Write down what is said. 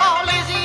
all